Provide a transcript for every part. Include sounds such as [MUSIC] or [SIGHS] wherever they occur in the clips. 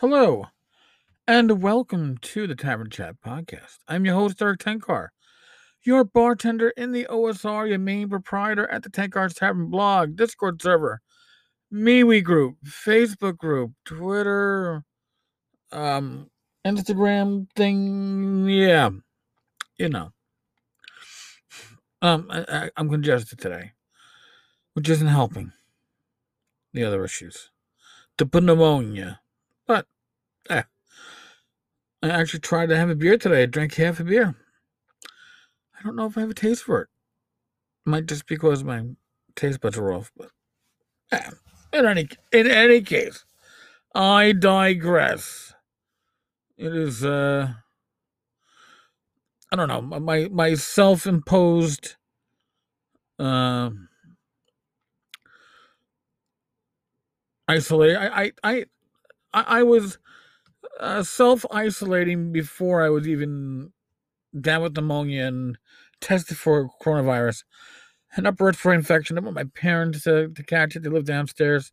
Hello, and welcome to the Tavern Chat podcast. I'm your host, Erik Tenkar, your bartender in the OSR, your main proprietor at the Tenkar's Tavern blog, Discord server, MeWe group, Facebook group, Twitter, um, Instagram thing. Yeah, you know. Um, I, I, I'm congested today, which isn't helping the other issues. The pneumonia. But, eh. I actually tried to have a beer today. I drank half a beer. I don't know if I have a taste for it. Might just because my taste buds are off, but eh. in any in any case, I digress. It is uh I don't know, my my self-imposed uh, isolate I I I I was uh, self-isolating before I was even down with pneumonia and tested for coronavirus. An upper respiratory infection. I want my parents to, to catch it. They live downstairs.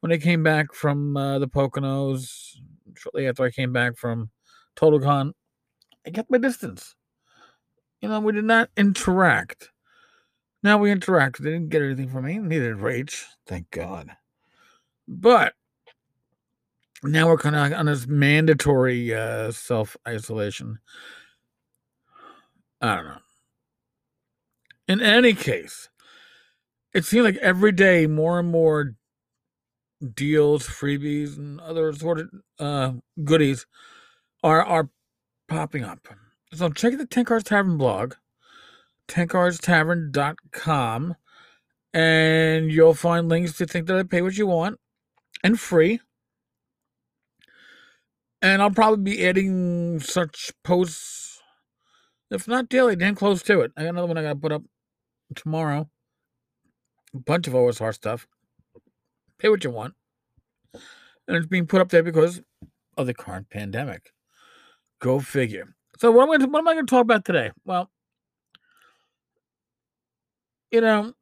When they came back from uh, the Poconos, shortly after I came back from TotalCon, I kept my distance. You know, we did not interact. Now we interact. They didn't get anything from me. Neither did Rach. Thank God. But now we're kind of on this mandatory uh, self isolation. I don't know. In any case, it seems like every day more and more deals, freebies, and other sort of uh, goodies are are popping up. So check the Tenkar's Tavern blog, tenkarstavern.com, and you'll find links to think that I pay what you want and free. And I'll probably be adding such posts, if not daily, damn close to it. I got another one I got to put up tomorrow. A bunch of OSR stuff. Pay what you want. And it's being put up there because of the current pandemic. Go figure. So what am to, what am I going to talk about today? Well, you know,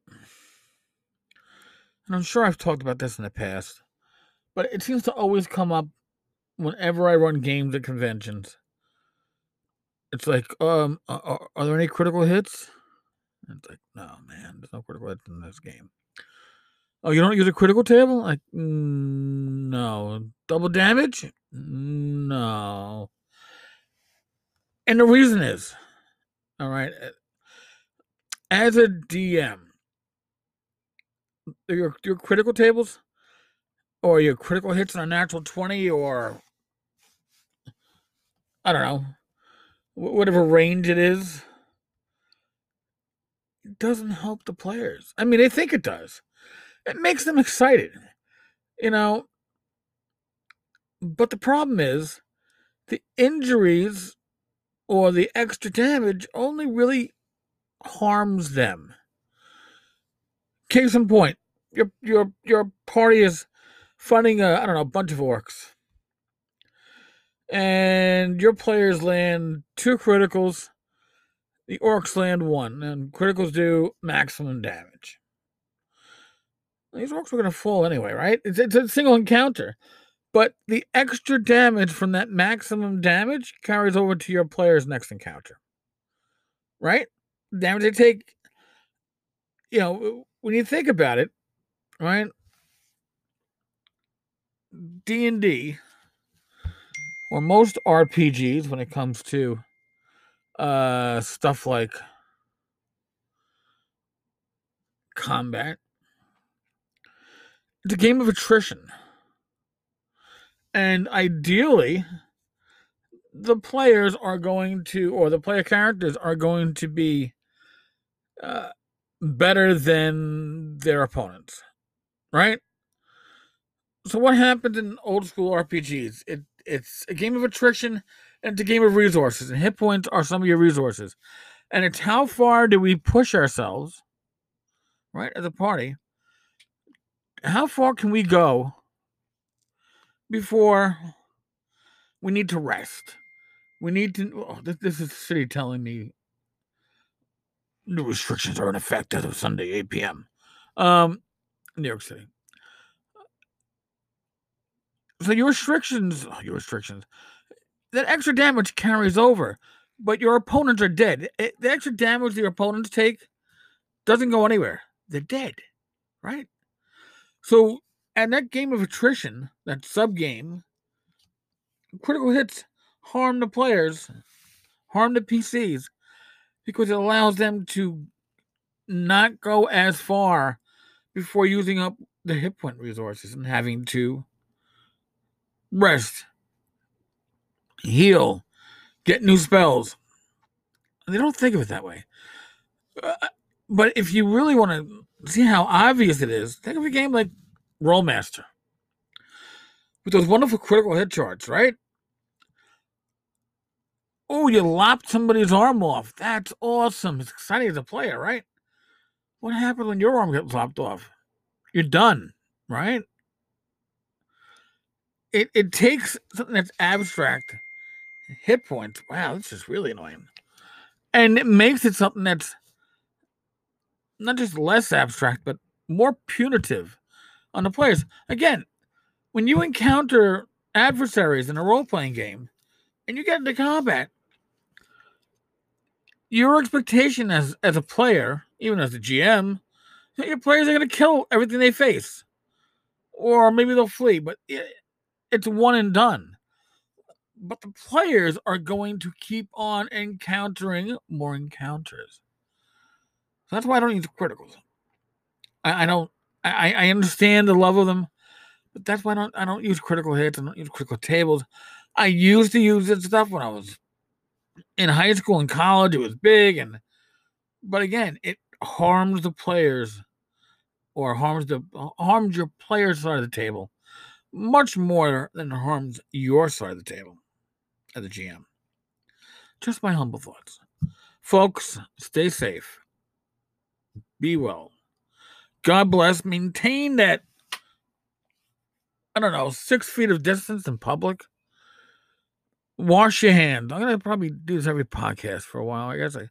and I'm sure I've talked about this in the past, but it seems to always come up whenever I run games at conventions. It's like, um, are, are there any critical hits? And it's like, no, man, there's no critical hits in this game. Oh, you don't use a critical table? Like, no. Double damage? No. And the reason is, all right, as a DM, your your critical tables or your critical hits on a natural 20 or I don't know, whatever range it is, it doesn't help the players. I mean, they think it does. It makes them excited, you know. But the problem is the injuries or the extra damage only really harms them. Case in point, your your your party is fighting a I don't know a bunch of orcs, and your players land two criticals. The orcs land one, and criticals do maximum damage. These orcs are going to fall anyway, right? It's, it's a single encounter. But the extra damage from that maximum damage carries over to your player's next encounter. Right? Damage they take, you know, when you think about it, right? D&D or most RPGs when it comes to uh stuff like combat it's a game of attrition and ideally, the players are going to, or the player characters are going to be uh, better than their opponents, right? So what happens in old school RPGs? It it's a game of attrition and it's a game of resources, and hit points are some of your resources, and it's how far do we push ourselves, right, as a party? How far can we go before we need to rest. We need to. Oh, this, is the city telling me new restrictions are in effect as of Sunday, 8 p.m. Um, New York City. So your restrictions, [SIGHS] your restrictions, that extra damage carries over, but your opponents are dead. It, the extra damage your opponents take doesn't go anywhere. They're dead, right? So, and that game of attrition, that sub game, critical hits harm the players, harm the PCs, because it allows them to not go as far before using up the hit point resources and having to rest, heal, get new spells. They don't think of it that way. Uh, but if you really want to see how obvious it is, think of a game like Rolemaster with those wonderful critical hit charts, right? Oh, you lopped somebody's arm off. That's awesome. It's exciting as a player, right? What happens when your arm gets lopped off? You're done, right? It it takes something that's abstract, hit points. Wow, this is really annoying, and it makes it something that's not just less abstract, but more punitive on the players. Again, when you encounter adversaries in a role playing game and you get into combat, your expectation as, as a player, even as a GM, your players are going to kill everything they face. Or maybe they'll flee, but it's one and done. But the players are going to keep on encountering more encounters. So that's why I don't use criticals. I, I don't. I, I understand the love of them, but that's why I don't. I don't use critical hits. I don't use critical tables. I used to use this stuff when I was in high school and college. It was big, and but again, it harms the players, or harms the harms your player's side of the table much more than harms your side of the table as a GM. Just my humble thoughts, folks. Stay safe. Be well. God bless. Maintain that, I don't know, six feet of distance in public. Wash your hands. I'm going to probably do this every podcast for a while. I guess I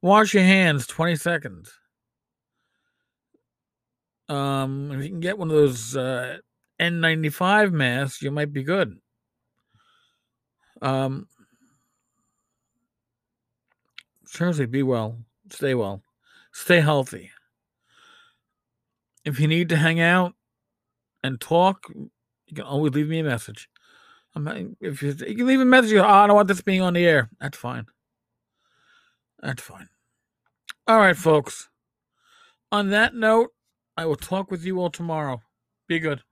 wash your hands 20 seconds. Um, if you can get one of those uh, N95 masks, you might be good. Um, seriously, be well. Stay well. Stay healthy. If you need to hang out and talk, you can always leave me a message. I'm, if you, you can leave a message, oh, I don't want this being on the air. That's fine. That's fine. All right, folks. On that note, I will talk with you all tomorrow. Be good.